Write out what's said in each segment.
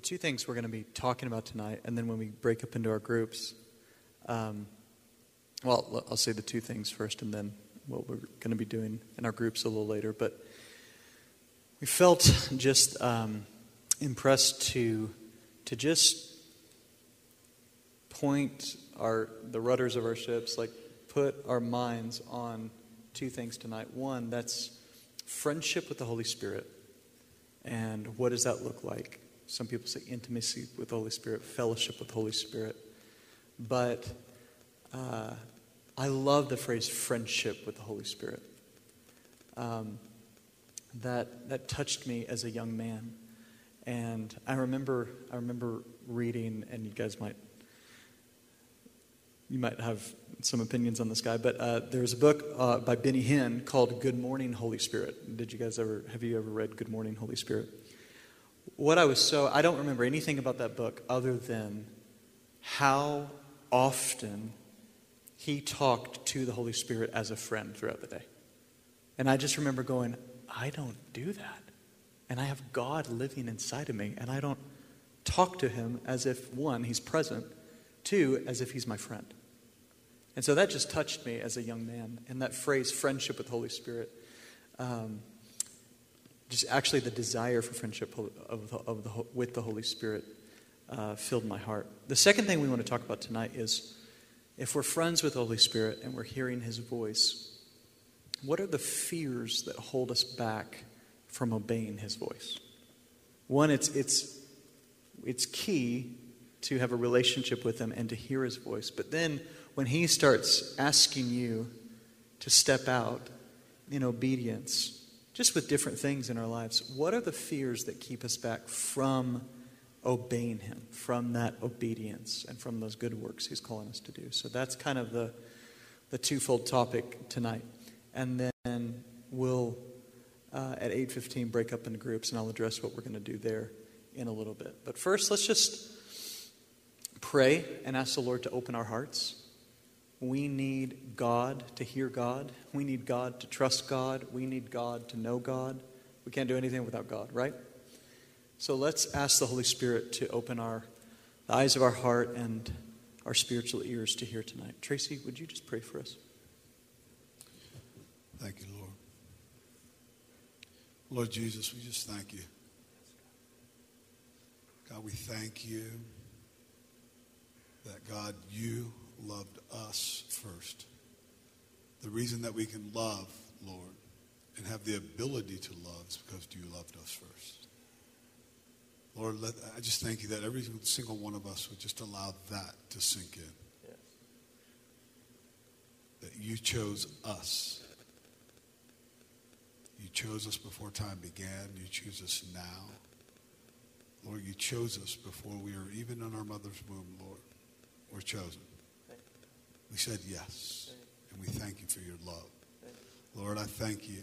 the two things we're going to be talking about tonight, and then when we break up into our groups, um, well, I'll say the two things first, and then what we're going to be doing in our groups a little later. But we felt just um, impressed to to just point our the rudders of our ships, like put our minds on two things tonight. One, that's friendship with the Holy Spirit, and what does that look like? Some people say intimacy with the Holy Spirit, fellowship with the Holy Spirit, but uh, I love the phrase friendship with the Holy Spirit. Um, that that touched me as a young man, and I remember I remember reading, and you guys might you might have some opinions on this guy, but uh, there's a book uh, by Benny Hinn called "Good Morning Holy Spirit." Did you guys ever have you ever read "Good Morning Holy Spirit"? What I was so I don't remember anything about that book other than how often he talked to the Holy Spirit as a friend throughout the day. And I just remember going, I don't do that. And I have God living inside of me, and I don't talk to him as if, one, he's present, two, as if he's my friend. And so that just touched me as a young man. And that phrase, friendship with the Holy Spirit, um, just actually the desire for friendship of the, of the, with the Holy Spirit uh, filled my heart. The second thing we want to talk about tonight is if we're friends with the Holy Spirit and we're hearing His voice, what are the fears that hold us back from obeying His voice? One, it's, it's, it's key to have a relationship with Him and to hear His voice. But then when He starts asking you to step out in obedience, just with different things in our lives, what are the fears that keep us back from obeying Him, from that obedience, and from those good works He's calling us to do. So that's kind of the, the twofold topic tonight. And then we'll, uh, at 8.15, break up into groups, and I'll address what we're going to do there in a little bit. But first, let's just pray and ask the Lord to open our hearts. We need God to hear God. We need God to trust God. We need God to know God. We can't do anything without God, right? So let's ask the Holy Spirit to open our the eyes of our heart and our spiritual ears to hear tonight. Tracy, would you just pray for us? Thank you, Lord. Lord Jesus, we just thank you. God, we thank you that, God, you loved us first. The reason that we can love, Lord, and have the ability to love is because you loved us first. Lord, let, I just thank you that every single one of us would just allow that to sink in. Yes. That you chose us. You chose us before time began. You choose us now. Lord, you chose us before we were even in our mother's womb, Lord. We're chosen. We said yes. And we thank you for your love. Lord, I thank you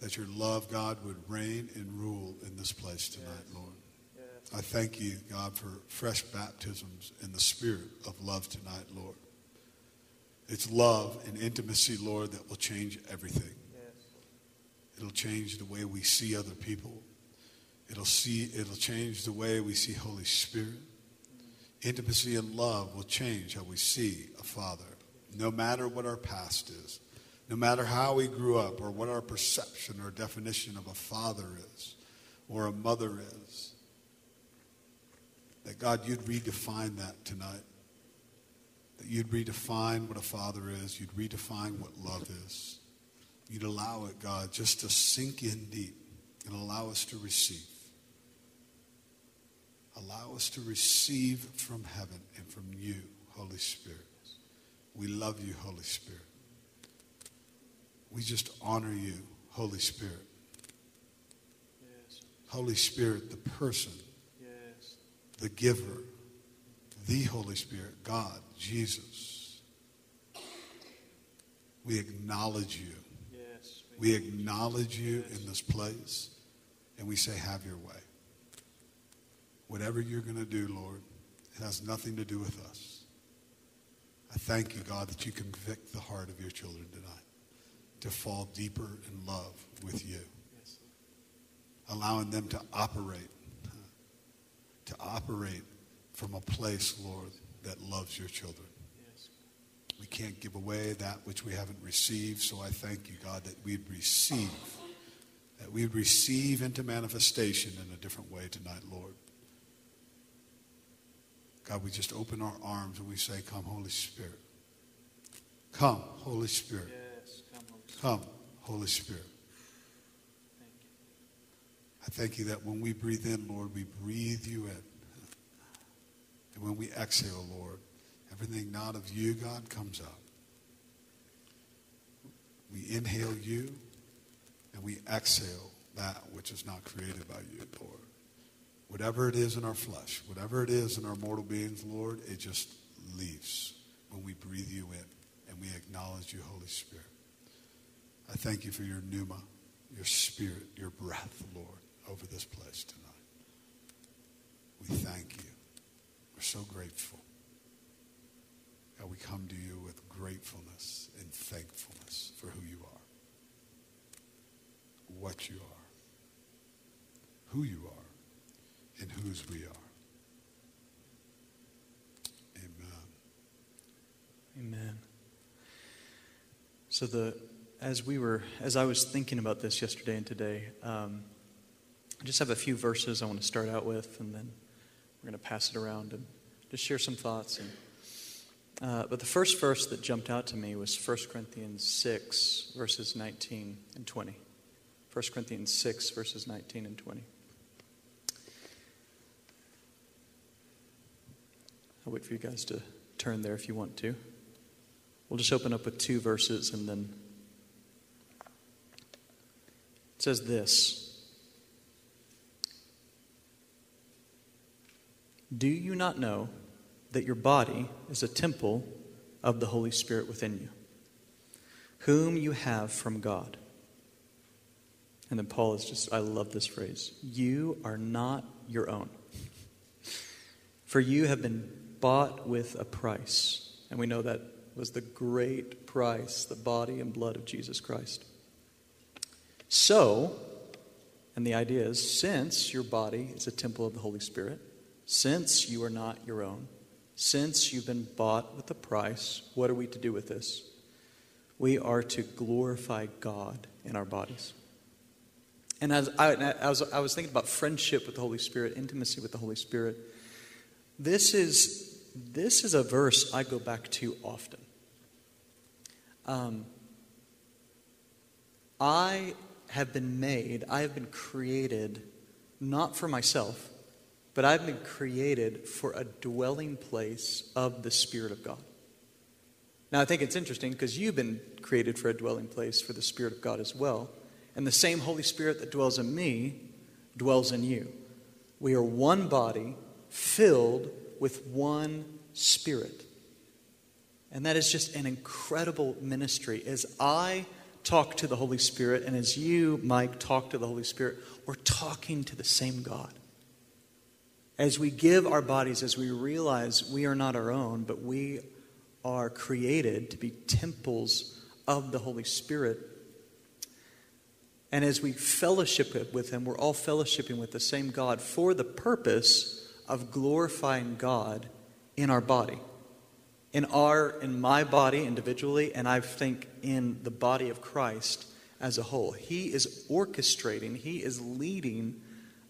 that your love, God, would reign and rule in this place tonight, yes. Lord. Yes. I thank you, God, for fresh baptisms in the spirit of love tonight, Lord. It's love and intimacy, Lord, that will change everything. Yes. It'll change the way we see other people. It'll see it'll change the way we see Holy Spirit. Intimacy and love will change how we see a father, no matter what our past is no matter how we grew up or what our perception or definition of a father is or a mother is. That God, you'd redefine that tonight. That you'd redefine what a father is. You'd redefine what love is. You'd allow it, God, just to sink in deep and allow us to receive. Allow us to receive from heaven and from you, Holy Spirit. We love you, Holy Spirit. We just honor you, Holy Spirit. Yes. Holy Spirit, the person, yes. the giver, the Holy Spirit, God, Jesus. We acknowledge you. Yes, we, acknowledge you in this place, and we say, Have your way. Whatever you're going to do, Lord, it has nothing to do with us. I thank you, God, that you convict the heart of your children tonight to fall deeper in love with you. Allowing them to operate to operate from a place, Lord, that loves your children. We can't give away that which we haven't received, so I thank you, God, that we'd receive, that we'd receive into manifestation in a different way tonight, Lord. God, we just open our arms and we say, Come, Holy Spirit. Come, Holy Spirit. Yes, come, Holy Spirit. Come, Holy Spirit. Thank you. I thank you that when we breathe in, Lord, we breathe you in. And when we exhale, Lord, everything not of you, God, comes out. We inhale you and we exhale that which is not created by you, Lord. Whatever it is in our flesh, whatever it is in our mortal beings, Lord, it just leaves when we breathe you in and we acknowledge you, Holy Spirit. I thank you for your pneuma, your spirit, your breath, Lord, over this place tonight. We thank you. We're so grateful. God, we come to you with gratefulness and thankfulness for who you are, what you are, who you are, and whose we are. Amen. Amen. So the as we were as I was thinking about this yesterday and today, um, I just have a few verses I want to start out with, and then we're going to pass it around and just share some thoughts. And, uh, but the first verse that jumped out to me was 1 Corinthians 6, verses 19 and 20. 1 Corinthians 6, verses 19 and 20. I'll wait for you guys to turn there if you want to. We'll just open up with two verses and then it says this Do you not know that your body is a temple of the Holy Spirit within you, whom you have from God? And then Paul is just, I love this phrase. You are not your own. For you have been bought with a price. And we know that was the great price, the body and blood of Jesus Christ. So, and the idea is since your body is a temple of the Holy Spirit, since you are not your own, since you've been bought with a price, what are we to do with this? We are to glorify God in our bodies. And as I, as I was thinking about friendship with the Holy Spirit, intimacy with the Holy Spirit, this is, this is a verse I go back to often. Um, I have been made, I have been created not for myself, but I've been created for a dwelling place of the Spirit of God. Now, I think it's interesting because you've been created for a dwelling place for the Spirit of God as well. And the same Holy Spirit that dwells in me dwells in you. We are one body filled with one Spirit. And that is just an incredible ministry. As I talk to the Holy Spirit, and as you, Mike, talk to the Holy Spirit, we're talking to the same God. As we give our bodies, as we realize we are not our own, but we are created to be temples of the Holy Spirit. And as we fellowship with Him, we're all fellowshipping with the same God for the purpose of glorifying God in our body. In our in my body individually and i think in the body of christ as a whole. He is orchestrating he is leading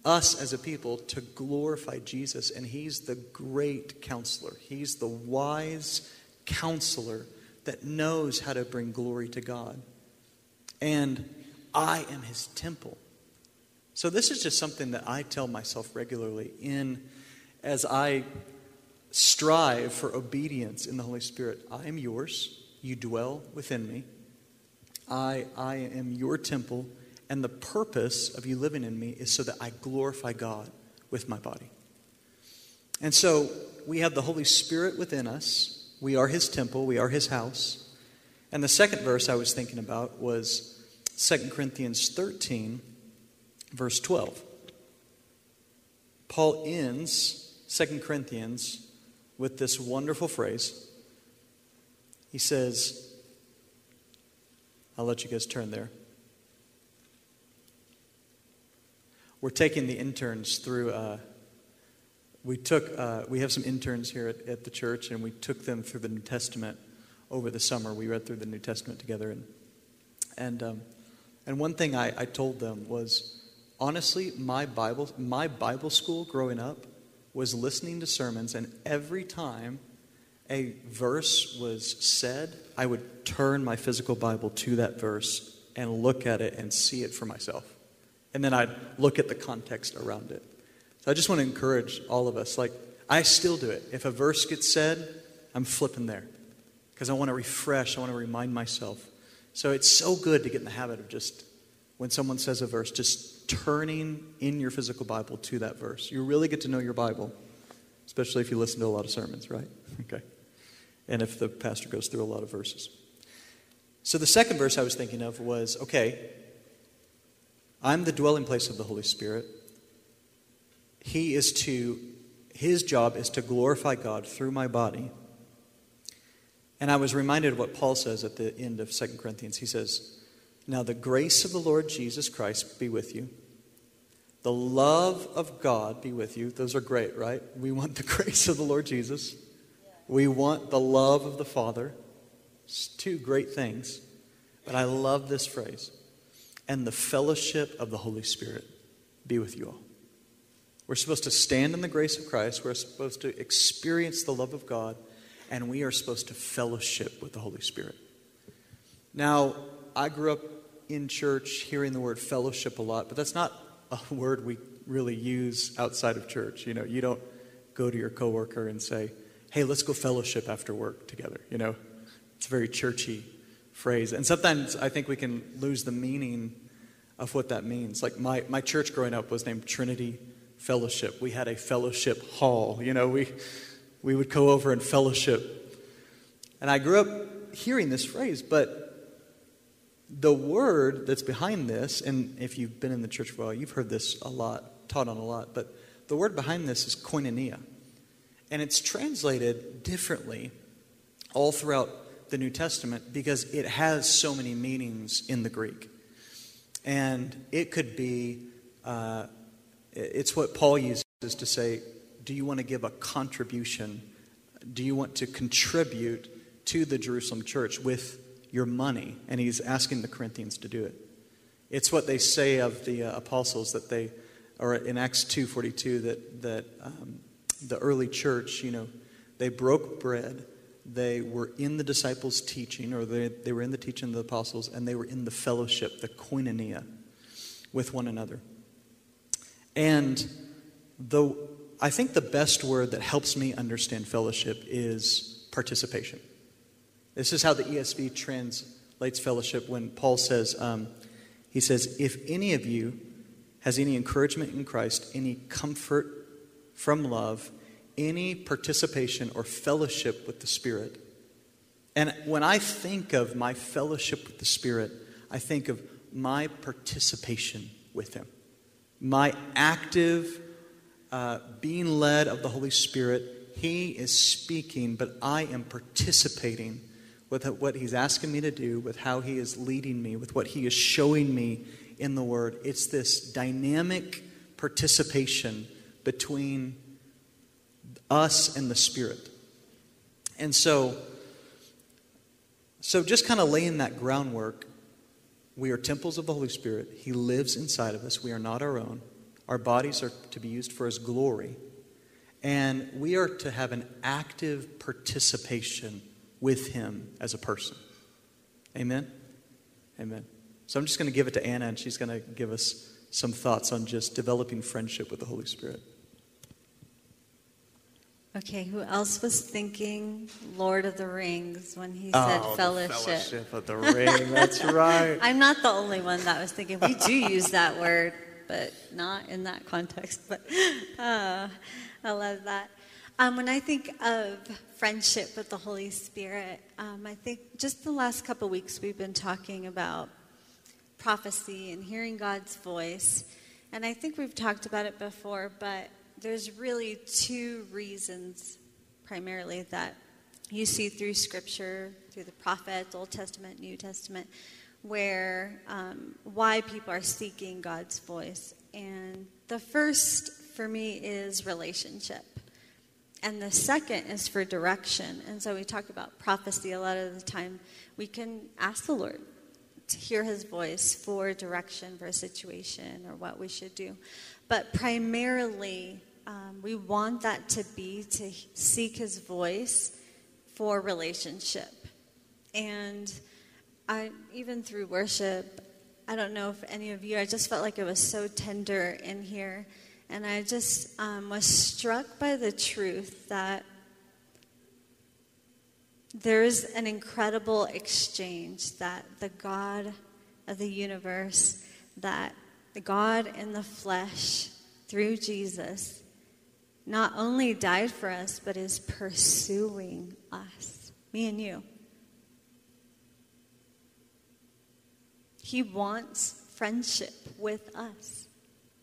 us as a people to glorify jesus and he's the great counselor. He's the wise counselor that knows how to bring glory to god. And i am his temple. So this is just something that i tell myself regularly in as i strive for obedience in the Holy Spirit. I am yours. You dwell within me. I, I am your temple, and the purpose of you living in me is so that I glorify God with my body. And so we have the Holy Spirit within us. We are his temple, we are his house. And the second verse I was thinking about was 2 Corinthians 13, verse 12. Paul ends 2 Corinthians with this wonderful phrase. He says, I'll let you guys turn there. We're taking the interns through uh, we took uh, we have some interns here at, at the church, and we took them through the New Testament over the summer. We read through the New Testament together, and and um, and one thing I, I told them was honestly, my Bible my Bible school growing up was listening to sermons, and every time a verse was said, I would turn my physical Bible to that verse and look at it and see it for myself. And then I'd look at the context around it. So I just want to encourage all of us. Like, I still do it. If a verse gets said, I'm flipping there because I want to refresh, I want to remind myself. So it's so good to get in the habit of just, when someone says a verse, just turning in your physical Bible to that verse. You really get to know your Bible, especially if you listen to a lot of sermons, right? Okay. And if the pastor goes through a lot of verses. So the second verse I was thinking of was okay, I'm the dwelling place of the Holy Spirit. He is to, his job is to glorify God through my body. And I was reminded of what Paul says at the end of 2 Corinthians. He says, Now the grace of the Lord Jesus Christ be with you. The love of God be with you. Those are great, right? We want the grace of the Lord Jesus. We want the love of the Father. It's two great things. But I love this phrase and the fellowship of the Holy Spirit be with you all. We're supposed to stand in the grace of Christ. We're supposed to experience the love of God, and we are supposed to fellowship with the Holy Spirit. Now, I grew up in church hearing the word fellowship a lot, but that's not a word we really use outside of church. You know, you don't go to your coworker and say, "Hey, let's go fellowship after work together." You know, it's a very churchy phrase. And sometimes I think we can lose the meaning of what that means. Like my, my church growing up was named Trinity Fellowship. We had a fellowship hall. You know, we, we would go over and fellowship. And I grew up hearing this phrase, but the word that's behind this, and if you've been in the church for a while, you've heard this a lot, taught on a lot, but the word behind this is koinonia. And it's translated differently all throughout the New Testament because it has so many meanings in the Greek. And it could be, uh, it's what Paul uses to say, do you want to give a contribution? Do you want to contribute to the Jerusalem church with your money? And he's asking the Corinthians to do it. It's what they say of the uh, apostles that they, or in Acts 2.42, that, that um, the early church, you know, they broke bread they were in the disciples' teaching, or they, they were in the teaching of the apostles, and they were in the fellowship, the koinonia, with one another. And the, I think the best word that helps me understand fellowship is participation. This is how the ESV translates fellowship when Paul says, um, he says, if any of you has any encouragement in Christ, any comfort from love, any participation or fellowship with the Spirit. And when I think of my fellowship with the Spirit, I think of my participation with Him, my active uh, being led of the Holy Spirit. He is speaking, but I am participating with what He's asking me to do, with how He is leading me, with what He is showing me in the Word. It's this dynamic participation between us and the Spirit. And so, so just kind of laying that groundwork, we are temples of the Holy Spirit. He lives inside of us. We are not our own. Our bodies are to be used for His glory. And we are to have an active participation with Him as a person. Amen? Amen. So I'm just going to give it to Anna, and she's going to give us some thoughts on just developing friendship with the Holy Spirit. Okay, who else was thinking Lord of the Rings when he said oh, fellowship? fellowship of the ring. That's right. I'm not the only one that was thinking. We do use that word, but not in that context. But uh, I love that. Um, when I think of friendship with the Holy Spirit, um, I think just the last couple weeks we've been talking about prophecy and hearing God's voice. And I think we've talked about it before, but there's really two reasons primarily that you see through Scripture, through the prophets, Old Testament, New Testament, where um, why people are seeking God's voice. And the first for me is relationship. And the second is for direction. And so we talk about prophecy a lot of the time. We can ask the Lord to hear his voice for direction for a situation or what we should do. But primarily, um, we want that to be to seek his voice for relationship. And I, even through worship, I don't know if any of you, I just felt like it was so tender in here. And I just um, was struck by the truth that there's an incredible exchange that the God of the universe, that the God in the flesh through Jesus, not only died for us, but is pursuing us, me and you. He wants friendship with us.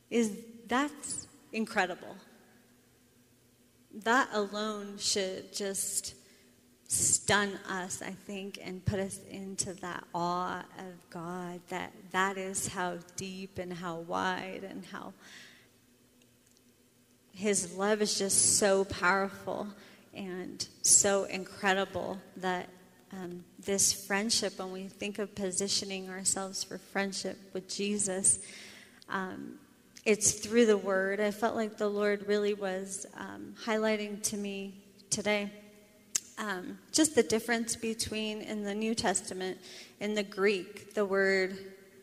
Is that's incredible. That alone should just stun us, I think, and put us into that awe of God that that is how deep and how wide and how his love is just so powerful and so incredible that um, this friendship, when we think of positioning ourselves for friendship with Jesus, um, it's through the Word. I felt like the Lord really was um, highlighting to me today um, just the difference between in the New Testament, in the Greek, the word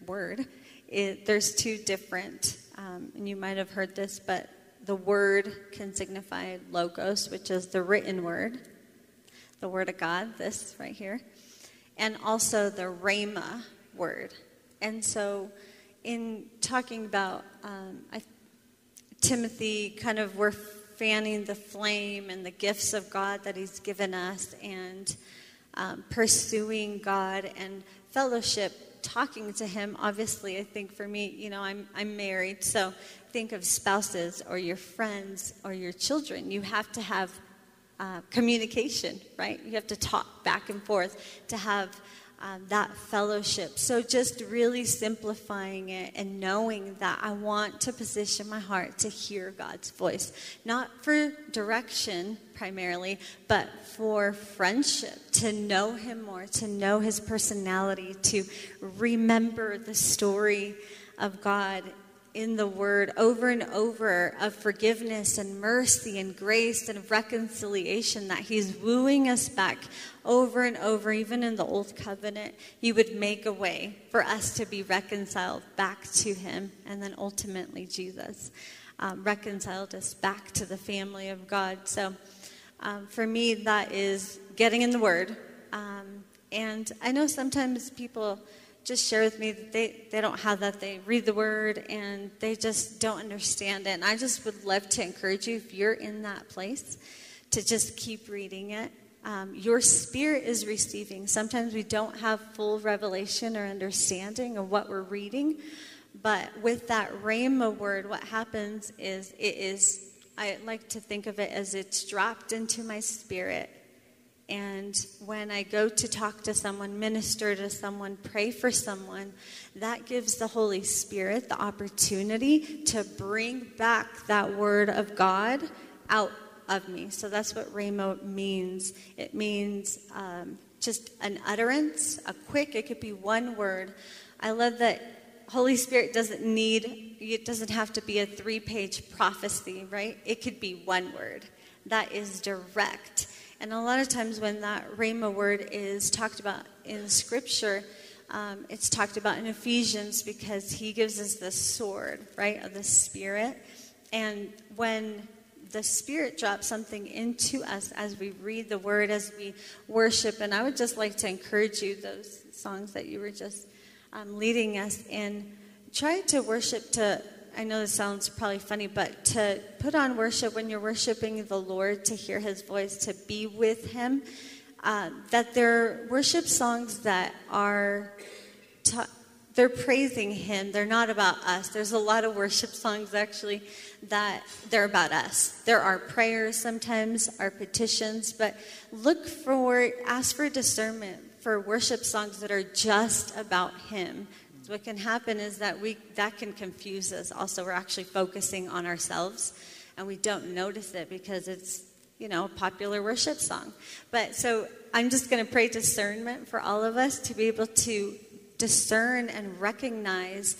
word. It, there's two different, um, and you might have heard this, but the word can signify logos, which is the written word, the word of God, this right here, and also the rhema word. And so, in talking about um, I, Timothy, kind of we're fanning the flame and the gifts of God that He's given us, and um, pursuing God and fellowship, talking to Him. Obviously, I think for me, you know, I'm I'm married, so think of spouses or your friends or your children. You have to have uh, communication, right? You have to talk back and forth to have um, that fellowship. So, just really simplifying it and knowing that I want to position my heart to hear God's voice, not for direction primarily, but for friendship, to know Him more, to know His personality, to remember the story of God in the word over and over of forgiveness and mercy and grace and reconciliation that he's wooing us back over and over even in the old covenant he would make a way for us to be reconciled back to him and then ultimately jesus um, reconciled us back to the family of god. So um, for me that is getting in the word. Um, and i know sometimes people just share with me that they, they don't have that. They read the word and they just don't understand it. And I just would love to encourage you, if you're in that place, to just keep reading it. Um, your spirit is receiving. Sometimes we don't have full revelation or understanding of what we're reading. But with that Rhema word, what happens is it is, I like to think of it as it's dropped into my spirit and when I go to talk to someone, minister to someone, pray for someone, that gives the Holy Spirit the opportunity to bring back that word of God out of me. So that's what Rhema means. It means um, just an utterance, a quick, it could be one word. I love that Holy Spirit doesn't need, it doesn't have to be a three page prophecy, right? It could be one word that is direct. And a lot of times when that Rhema word is talked about in Scripture, um, it's talked about in Ephesians because he gives us the sword, right, of the Spirit. And when the Spirit drops something into us as we read the Word, as we worship, and I would just like to encourage you, those songs that you were just um, leading us in, try to worship to I know this sounds probably funny, but to put on worship when you're worshiping the Lord, to hear his voice, to be with him, uh, that they're worship songs that are. Ta- they're praising him. They're not about us. There's a lot of worship songs actually that they're about us. There are prayers sometimes, our petitions, but look for, ask for discernment for worship songs that are just about him, So what can happen is that we that can confuse us. Also, we're actually focusing on ourselves, and we don't notice it because it's you know a popular worship song. But so I'm just going to pray discernment for all of us to be able to discern and recognize: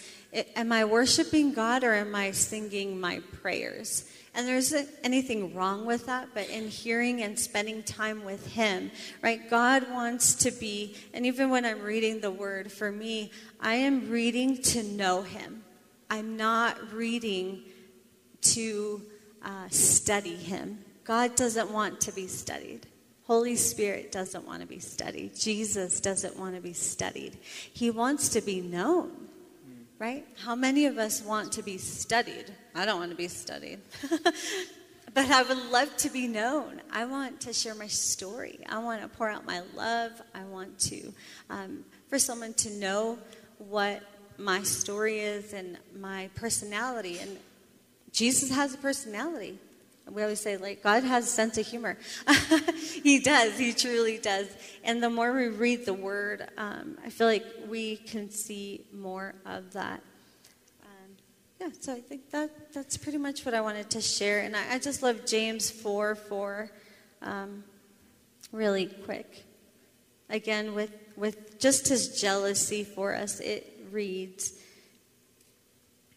Am I worshiping God or am I singing my prayers? And there isn't anything wrong with that, but in hearing and spending time with Him, right? God wants to be, and even when I'm reading the Word, for me, I am reading to know Him. I'm not reading to uh, study Him. God doesn't want to be studied. Holy Spirit doesn't want to be studied. Jesus doesn't want to be studied. He wants to be known right? How many of us want to be studied? I don't want to be studied. but I would love to be known. I want to share my story. I want to pour out my love. I want to, um, for someone to know what my story is and my personality. And Jesus has a personality. We always say, like, God has a sense of humor. he does. He truly does. And the more we read the Word, um, I feel like we can see more of that. Yeah, so I think that that's pretty much what I wanted to share. And I, I just love James 4 4 um, really quick. Again, with, with just his jealousy for us, it reads,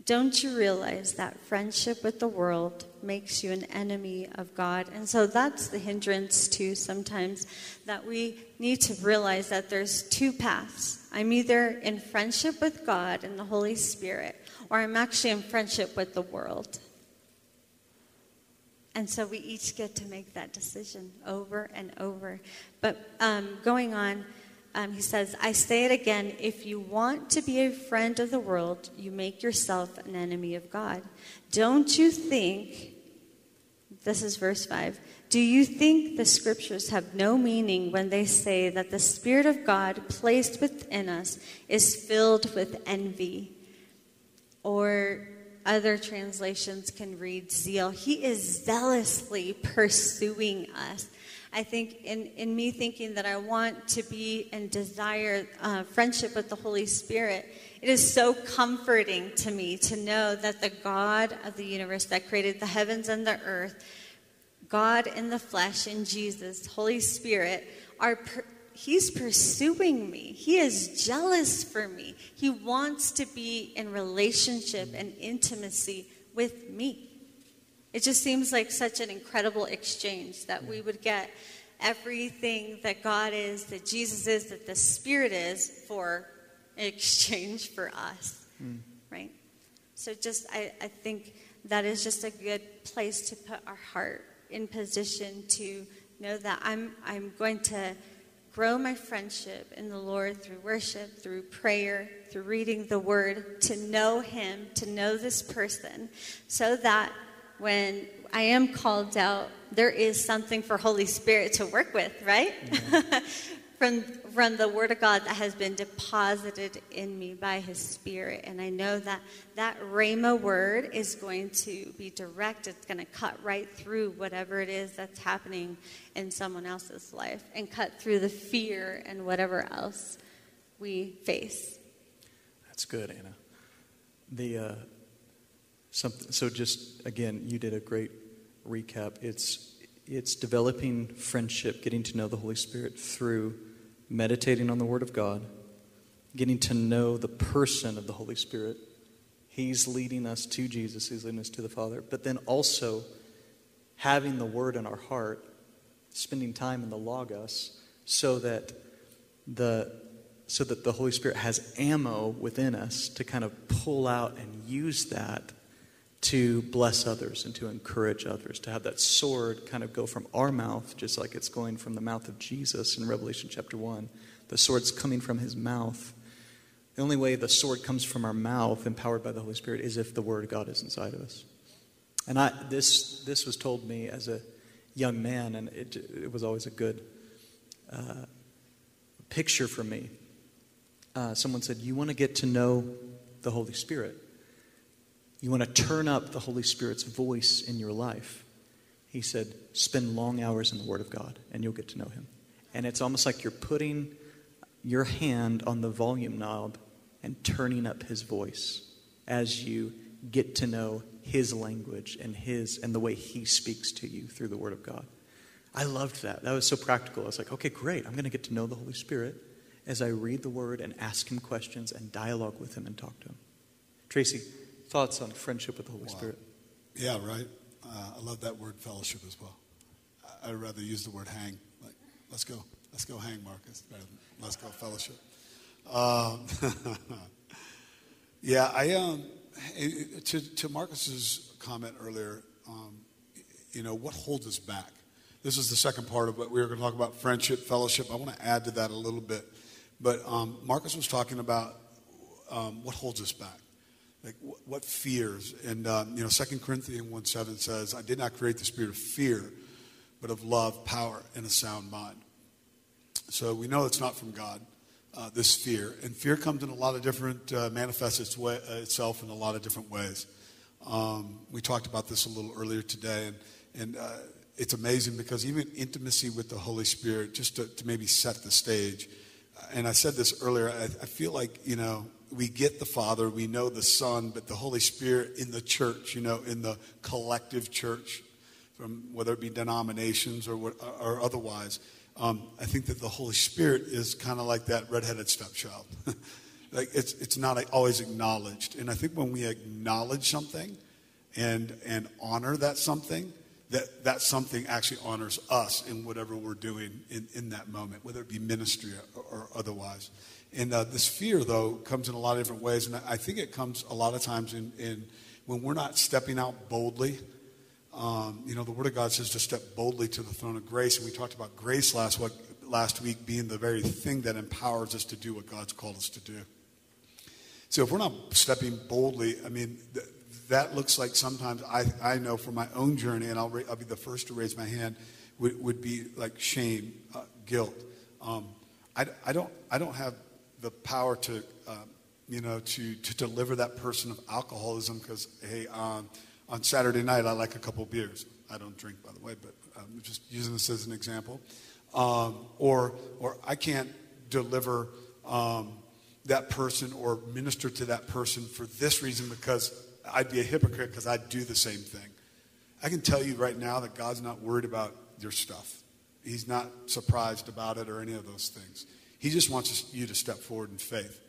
don't you realize that friendship with the world makes you an enemy of God? And so that's the hindrance too sometimes that we need to realize that there's two paths. I'm either in friendship with God and the Holy Spirit, or I'm actually in friendship with the world. And so we each get to make that decision over and over. But um, going on, um, he says, I say it again if you want to be a friend of the world, you make yourself an enemy of God. Don't you think, this is verse 5, do you think the scriptures have no meaning when they say that the Spirit of God placed within us is filled with envy? Or other translations can read zeal. He is zealously pursuing us. I think in, in me thinking that I want to be and desire uh, friendship with the Holy Spirit, it is so comforting to me to know that the God of the universe that created the heavens and the earth, God in the flesh, in Jesus, Holy Spirit, are per- He's pursuing me. He is jealous for me. He wants to be in relationship and intimacy with me. It just seems like such an incredible exchange that we would get everything that God is, that Jesus is, that the Spirit is for exchange for us, mm. right? So just, I, I think that is just a good place to put our heart in position to know that I'm, I'm going to grow my friendship in the Lord through worship, through prayer, through reading the Word, to know Him, to know this person, so that when I am called out, there is something for Holy Spirit to work with, right? from, from the Word of God that has been deposited in me by His Spirit. And I know that that Rhema word is going to be direct, it's going to cut right through whatever it is that's happening in someone else's life and cut through the fear and whatever else we face. That's good, Anna. The. Uh Something, so just again, you did a great recap. It's it's developing friendship, getting to know the Holy Spirit through meditating on the Word of God, getting to know the person of the Holy Spirit. He's leading us to Jesus, He's leading us to the Father, but then also having the Word in our heart, spending time in the Logos, so that the so that the Holy Spirit has ammo within us to kind of pull out and use that to bless others and to encourage others, to have that sword kind of go from our mouth, just like it's going from the mouth of Jesus in Revelation chapter 1. The sword's coming from his mouth. The only way the sword comes from our mouth, empowered by the Holy Spirit, is if the Word of God is inside of us. And I, this, this was told me as a young man, and it, it was always a good uh, picture for me. Uh, someone said, You want to get to know the Holy Spirit? You want to turn up the Holy Spirit's voice in your life. He said, spend long hours in the Word of God and you'll get to know Him. And it's almost like you're putting your hand on the volume knob and turning up his voice as you get to know his language and his and the way he speaks to you through the word of God. I loved that. That was so practical. I was like, okay, great. I'm going to get to know the Holy Spirit as I read the word and ask him questions and dialogue with him and talk to him. Tracy, thoughts on friendship with the Holy Wow. Spirit? Yeah, right. Uh, I love that word fellowship as well. I- I'd rather use the word hang. Like, let's go. Let's go hang, Marcus. Better than Let's go fellowship. Um, yeah, I um, eh, eh, to to Marcus's comment earlier. Um, you know what holds us back. This is the second part of what we were going to talk about: friendship, fellowship. I want to add to that a little bit, but um, Marcus was talking about um, what holds us back like wh- what fears? And um, you know Second corinthians 1 7 says i did not create the spirit of fear but of love power and a sound mind. So we know it's not from god uh, this fear. And fear comes in a lot of different uh, manifests its way, uh, itself in a lot of different ways. Um, we talked about this a little earlier today and, and uh, it's amazing because even intimacy with the holy spirit just to, to maybe set the stage and I said this earlier, I, I feel like, you know, we get the Father, we know the Son, but the Holy Spirit in the church, you know, in the collective church, from whether it be denominations or, or otherwise, um, I think that the Holy Spirit is kind of like that redheaded stepchild. like it's, it's not always acknowledged. And I think when we acknowledge something and, and honor that something, that that something actually honors us in whatever we're doing in, in that moment, whether it be ministry or, or otherwise. And uh, this fear, though, comes in a lot of different ways. And I think it comes a lot of times in, in when we're not stepping out boldly. Um, you know, the Word of God says to step boldly to the throne of grace. And we talked about grace last, what, last week being the very thing that empowers us to do what God's called us to do. So if we're not stepping boldly, I mean, th- that looks like sometimes I, I know from my own journey, and I'll, ra- I'll be the first to raise my hand, would, would be like shame, uh, guilt. Um, I, I, don't, I don't have the power to, um, you know, to, to deliver that person of alcoholism because, hey, um, on Saturday night I like a couple beers. I don't drink, by the way, but I'm just using this as an example. Um, or, or I can't deliver um, that person or minister to that person for this reason because I'd be a hypocrite because I'd do the same thing. I can tell you right now that God's not worried about your stuff. He's not surprised about it or any of those things. He just wants you to step forward in faith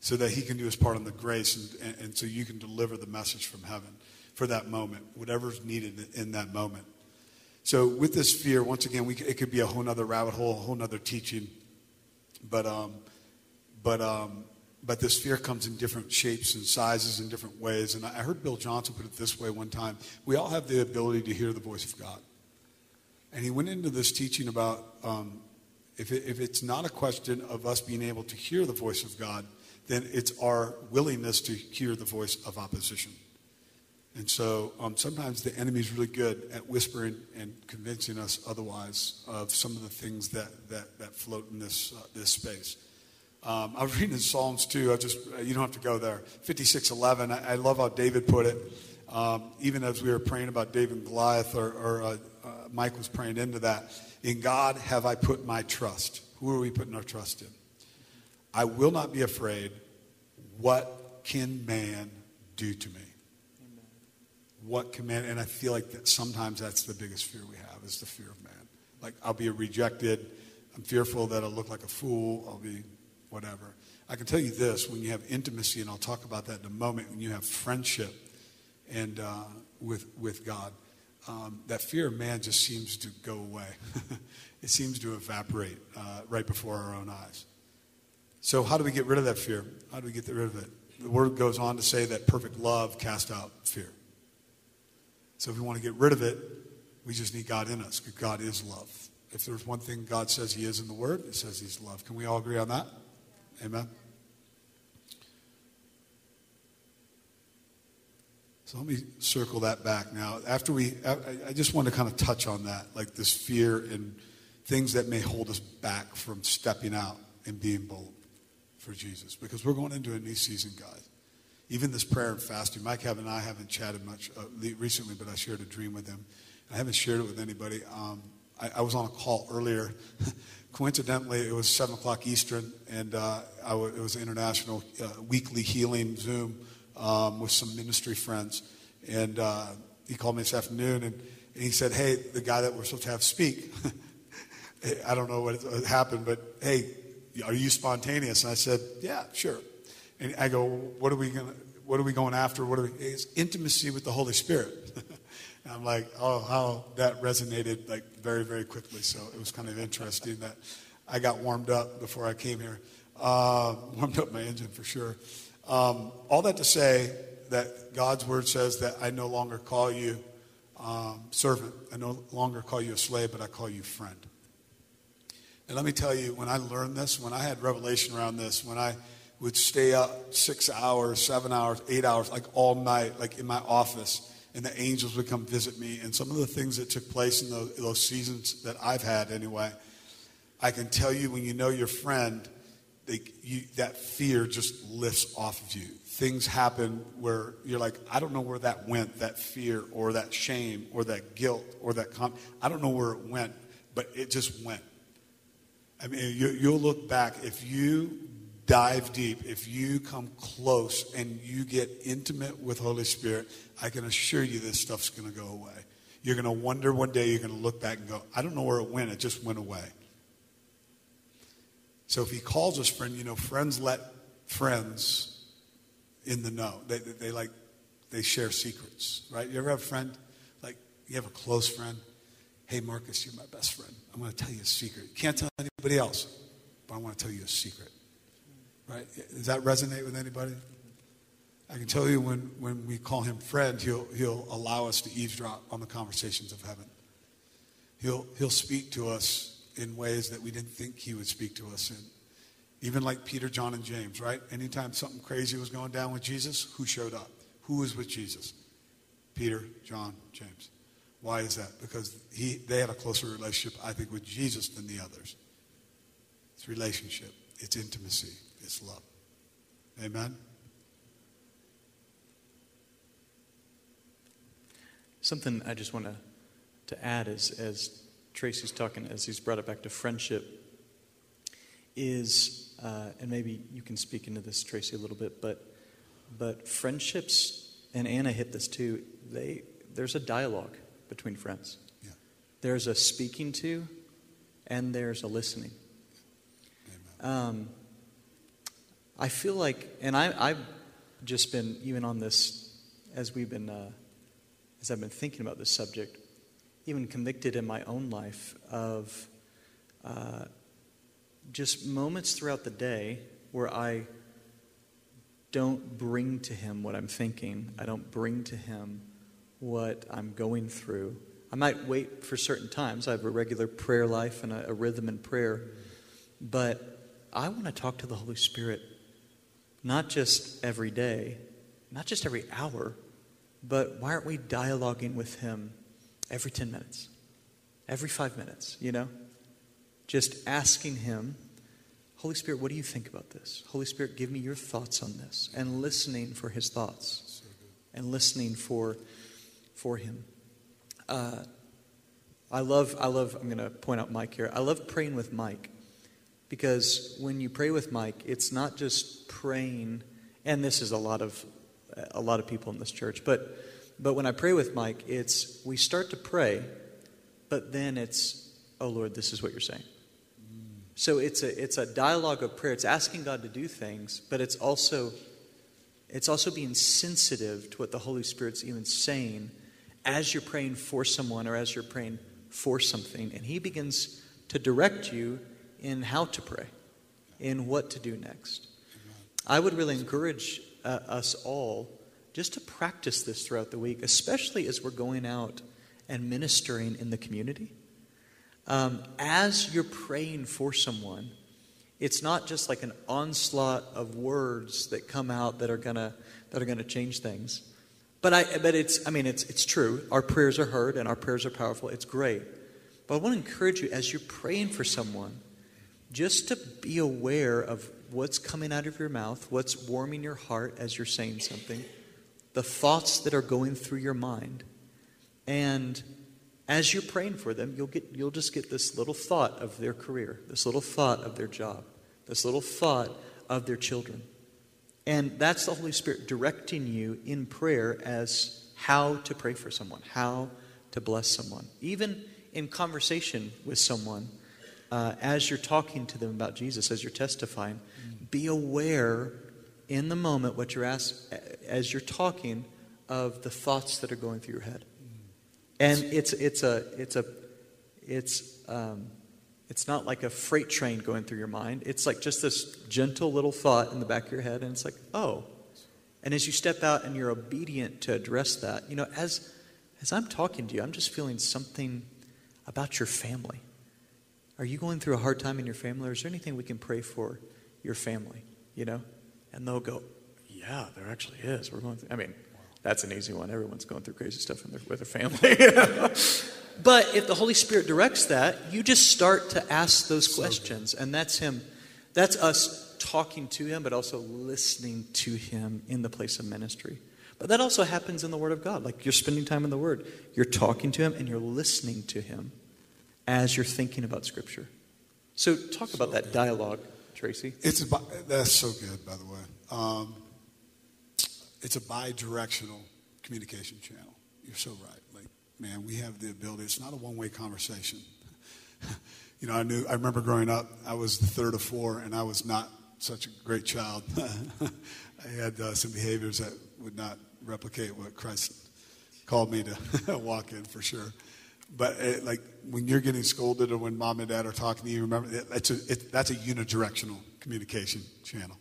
so that he can do his part on the grace and, and, and so you can deliver the message from heaven for that moment, whatever's needed in that moment. So with this fear, once again, we, it could be a whole nother rabbit hole, a whole nother teaching. But, um, but, um, but this fear comes in different shapes and sizes in different ways. And I heard Bill Johnson put it this way one time. We all have the ability to hear the voice of God. And he went into this teaching about um, if, it, if it's not a question of us being able to hear the voice of God, then it's our willingness to hear the voice of opposition. And so um, sometimes the enemy's really good at whispering and convincing us otherwise of some of the things that, that, that float in this, uh, this space. Um, I was reading in Psalms too. I just you don't have to go there. Fifty-six eleven. I, I love how David put it. Um, even as we were praying about David and Goliath, or, or uh, uh, Mike was praying into that. In God have I put my trust. Who are we putting our trust in? I will not be afraid. What can man do to me? What can man? And I feel like that sometimes that's the biggest fear we have is the fear of man. Like I'll be rejected. I'm fearful that I'll look like a fool. I'll be whatever. I can tell you this: when you have intimacy, and I'll talk about that in a moment. When you have friendship, and uh, with with God, um, that fear of man just seems to go away. it seems to evaporate uh, right before our own eyes. So, how do we get rid of that fear? How do we get rid of it? The word goes on to say that perfect love casts out fear. So, if we want to get rid of it, we just need God in us because God is love. If there's one thing God says He is in the Word, it says He's love. Can we all agree on that? Amen. So let me circle that back now. After we, I, just want to kind of touch on that, like this fear and things that may hold us back from stepping out and being bold for Jesus, because we're going into a new season, guys. Even this prayer and fasting, Mike have and I haven't chatted much uh, recently, but I shared a dream with him. I haven't shared it with anybody. Um, I, I was on a call earlier. Coincidentally, it was 7 o'clock Eastern, and uh, it was an international uh, weekly healing Zoom um, with some ministry friends. And uh, he called me this afternoon, and, and he said, Hey, the guy that we're supposed to have speak, I don't know what happened, but hey, are you spontaneous? And I said, Yeah, sure. And I go, What are we going to? What are we going after? What are we? It's intimacy with the Holy Spirit. I'm like, oh, how that resonated like very, very quickly. So it was kind of interesting that I got warmed up before I came here. Uh, warmed up my engine for sure. Um, all that to say that God's word says that I no longer call you um, servant. I no longer call you a slave, but I call you friend. And let me tell you, when I learned this, when I had revelation around this, when I would stay up six hours, seven hours, eight hours, like all night, like in my office, and the angels would come visit me. And some of the things that took place in those, those seasons that I've had, anyway, I can tell you when you know your friend, they, you, that fear just lifts off of you. Things happen where you're like, I don't know where that went, that fear or that shame or that guilt or that, com- I don't know where it went, but it just went. I mean, you, you'll look back if you dive deep, if you come close and you get intimate with Holy Spirit, I can assure you this stuff's going to go away. You're going to wonder one day, you're going to look back and go, I don't know where it went, it just went away. So if he calls us friend, you know, friends let friends in the know. They, they, they like, they share secrets, right? You ever have a friend, like, you have a close friend? Hey, Marcus, you're my best friend. I'm going to tell you a secret. You can't tell anybody else, but I want to tell you a secret. Right? Does that resonate with anybody? I can tell you when, when we call him friend, he'll, he'll allow us to eavesdrop on the conversations of heaven. He'll, he'll speak to us in ways that we didn't think he would speak to us in. Even like Peter, John, and James, right? Anytime something crazy was going down with Jesus, who showed up? Who was with Jesus? Peter, John, James. Why is that? Because he, they had a closer relationship, I think, with Jesus than the others. It's relationship, it's intimacy it's love. Amen? Something I just want to, to add is, as Tracy's talking, as he's brought it back to friendship, is, uh, and maybe you can speak into this, Tracy, a little bit, but, but friendships, and Anna hit this too, they, there's a dialogue between friends. Yeah. There's a speaking to, and there's a listening. Um, I feel like, and I, I've just been, even on this, as we've been, uh, as I've been thinking about this subject, even convicted in my own life of uh, just moments throughout the day where I don't bring to Him what I'm thinking, I don't bring to Him what I'm going through. I might wait for certain times. I have a regular prayer life and a, a rhythm in prayer. But I want to talk to the Holy Spirit not just every day, not just every hour, but why aren't we dialoguing with Him every 10 minutes, every five minutes, you know? Just asking Him, Holy Spirit, what do you think about this? Holy Spirit, give me your thoughts on this, and listening for His thoughts, and listening for, for Him. Uh, I love, I love, I'm going to point out Mike here. I love praying with Mike because when you pray with Mike, it's not just praying, and this is a lot of a lot of people in this church, but but when I pray with Mike, it's we start to pray, but then it's, oh Lord, this is what you're saying. So it's a it's a dialogue of prayer. It's asking God to do things, but it's also it's also being sensitive to what the Holy Spirit's even saying as you're praying for someone or as you're praying for something, and He begins to direct you in how to pray, in what to do next. I would really encourage uh, us all just to practice this throughout the week, especially as we're going out and ministering in the community. Um, as you're praying for someone, it's not just like an onslaught of words that come out that are gonna that are gonna change things. But I but it's I mean it's it's true. Our prayers are heard and our prayers are powerful. It's great. But I want to encourage you as you're praying for someone, just to be aware of what's coming out of your mouth, what's warming your heart as you're saying something, the thoughts that are going through your mind, and as you're praying for them, you'll, get, you'll just get this little thought of their career, this little thought of their job, this little thought of their children. And that's the Holy Spirit directing you in prayer as how to pray for someone, how to bless someone. Even in conversation with someone, uh, as you're talking to them about Jesus, as you're testifying, be aware in the moment what you're asked as you're talking of the thoughts that are going through your head. And it's it's a it's a it's um, it's not like a freight train going through your mind. It's like just this gentle little thought in the back of your head, and it's like, oh. And as you step out and you're obedient to address that, you know, as as I'm talking to you, I'm just feeling something about your family. Are you going through a hard time in your family, or is there anything we can pray for your family? You know, and they'll go, yeah, there actually is. We're going. Through, I mean, that's an easy one. Everyone's going through crazy stuff their, with their family. but if the Holy Spirit directs that, you just start to ask those questions. And that's Him. That's us talking to Him, but also listening to Him in the place of ministry. But that also happens in the Word of God. Like you're spending time in the Word, you're talking to Him and you're listening to Him as you're thinking about Scripture. So talk about that dialogue, Tracy. It's a, that's so good, by the way. Um, it's a bi-directional communication channel. You're so right. Like, man, we have the ability. It's not a one-way conversation. you know, I knew. I remember growing up. I was the third of four, and I was not such a great child. I had uh, some behaviors that would not replicate what Christ called me to walk in for sure. But it, like when you're getting scolded or when mom and dad are talking to you, remember it, a, it, that's a unidirectional communication channel.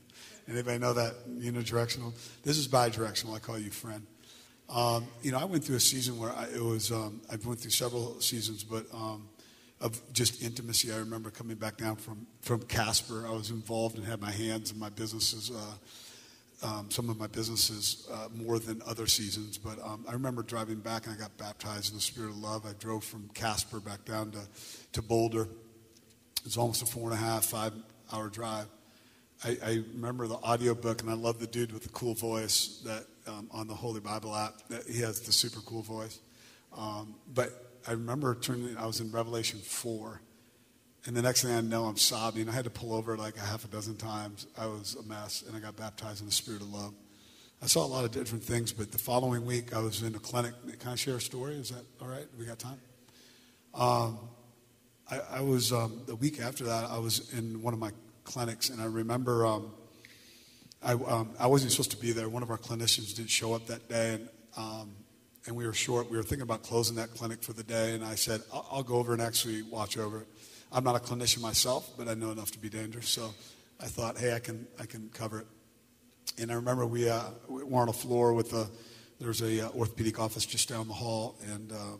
Anybody know that unidirectional? This is bidirectional. I call you friend. Um, you know, I went through a season where I, it was, um, I went through several seasons, but um, of just intimacy. I remember coming back down from, from Casper. I was involved and had my hands in my businesses, uh, um, some of my businesses uh, more than other seasons. But um, I remember driving back and I got baptized in the Spirit of love. I drove from Casper back down to, to Boulder. It was almost a four and a half, five hour drive. I, I remember the audiobook, and I love the dude with the cool voice that um, on the Holy Bible app. He has the super cool voice. Um, but I remember turning. I was in Revelation four, and the next thing I know, I'm sobbing. I had to pull over like a half a dozen times. I was a mess, and I got baptized in the Spirit of love. I saw a lot of different things, but the following week I was in a clinic. Can I share a story? Is that all right? We got time. Um, I, I, was um, the week after that. I was in one of my clinics, and I remember um, I, um, I wasn't supposed to be there. One of our clinicians didn't show up that day, and um, and we were short. We were thinking about closing that clinic for the day, and I said, I'll, I'll, go over and actually watch over it. I'm not a clinician myself, but I know enough to be dangerous, so I thought, hey, I can I can cover it. And I remember we, uh, we were on a floor with a there's a uh, orthopedic office just down the hall, and um,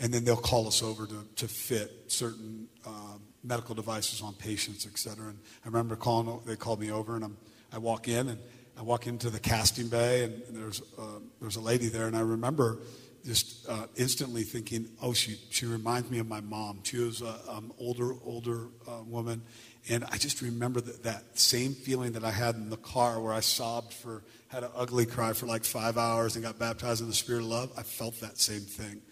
and then they'll call us over to, to fit certain um, medical devices on patients, et cetera. And I remember calling, they called me over, and I'm, I walk in, and I walk into the casting bay, and, there's, uh, there's a lady there, and I remember just uh, instantly thinking, oh, she, she reminds me of my mom. She was an um, older, older uh, woman, and I just remember that, that same feeling that I had in the car where I sobbed for, had an ugly cry for like five hours and got baptized in the Spirit of love. I felt that same thing.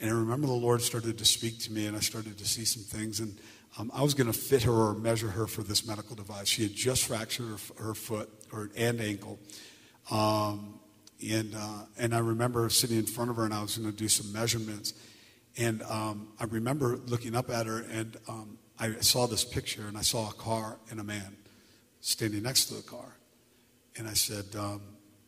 And I remember the Lord started to speak to me, and I started to see some things. And um, I was going to fit her or measure her for this medical device. She had just fractured her, her foot or, and ankle. Um, and, uh, and I remember sitting in front of her and I was going to do some measurements. And um, I remember looking up at her and um, I saw this picture and I saw a car and a man standing next to the car. And I said, um,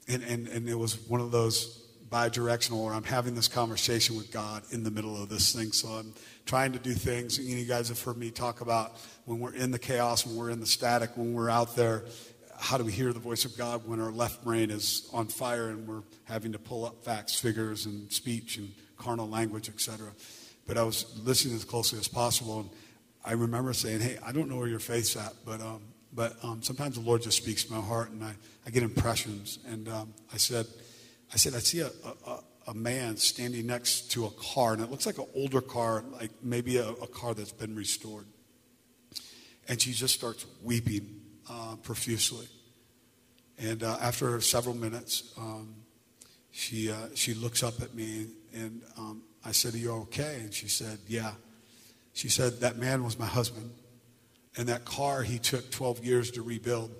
and, and, and it was one of those bi-directional where I'm having this conversation with God in the middle of this thing. So I'm trying to do things. You, know, you guys have heard me talk about when we're in the chaos, when we're in the static, when we're out there, how do we hear the voice of God when our left brain is on fire and we're having to pull up facts, figures, and speech and carnal language, etc. But I was listening as closely as possible, and I remember saying, "Hey, I don't know where your faith's at, but um, but um, sometimes the Lord just speaks to my heart, and I, I get impressions." And um, I said, "I said I see a, a, a man standing next to a car, and it looks like an older car, like maybe a, a car that's been restored. And she just starts weeping uh, profusely. And uh, after several minutes, um, she, uh, she looks up at me and um, I said, Are you okay? And she said, Yeah. She said, That man was my husband. And that car he took 12 years to rebuild.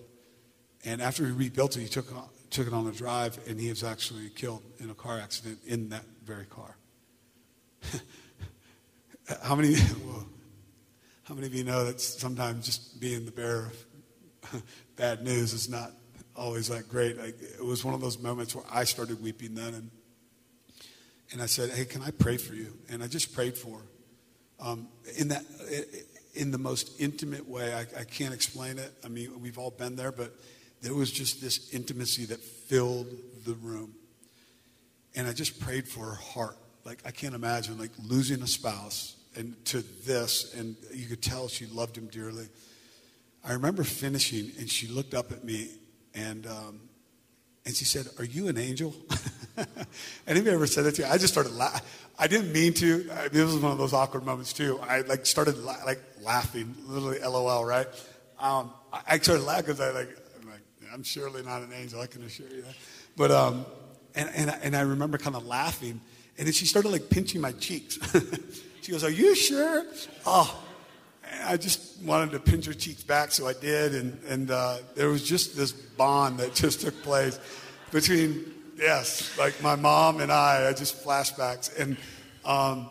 And after he rebuilt it, he took, took it on a drive and he was actually killed in a car accident in that very car. how, many, well, how many of you know that sometimes just being the bearer of bad news is not always that great? Like, it was one of those moments where I started weeping then. And, and I said, Hey, can I pray for you? And I just prayed for. Um, in that, in the most intimate way. I, I can't explain it. I mean, we've all been there, but there was just this intimacy that filled the room. And I just prayed for her heart. Like, I can't imagine, like, losing a spouse and to this, and you could tell she loved him dearly. I remember finishing, and she looked up at me, and um, and she said, "Are you an angel?" Anybody ever said that to you? I just started laughing. I didn't mean to. I mean, was one of those awkward moments too. I like started la- like laughing, literally LOL, right? Um, I, I started laughing because I like I'm surely not an angel. I can assure you that. But um, and and and I remember kind of laughing, and then she started like pinching my cheeks. she goes, "Are you sure?" Oh, I just wanted to pinch her cheeks back, so I did, and and uh, there was just this bond that just took place between yes, like my mom and I. I just flashbacks, and um,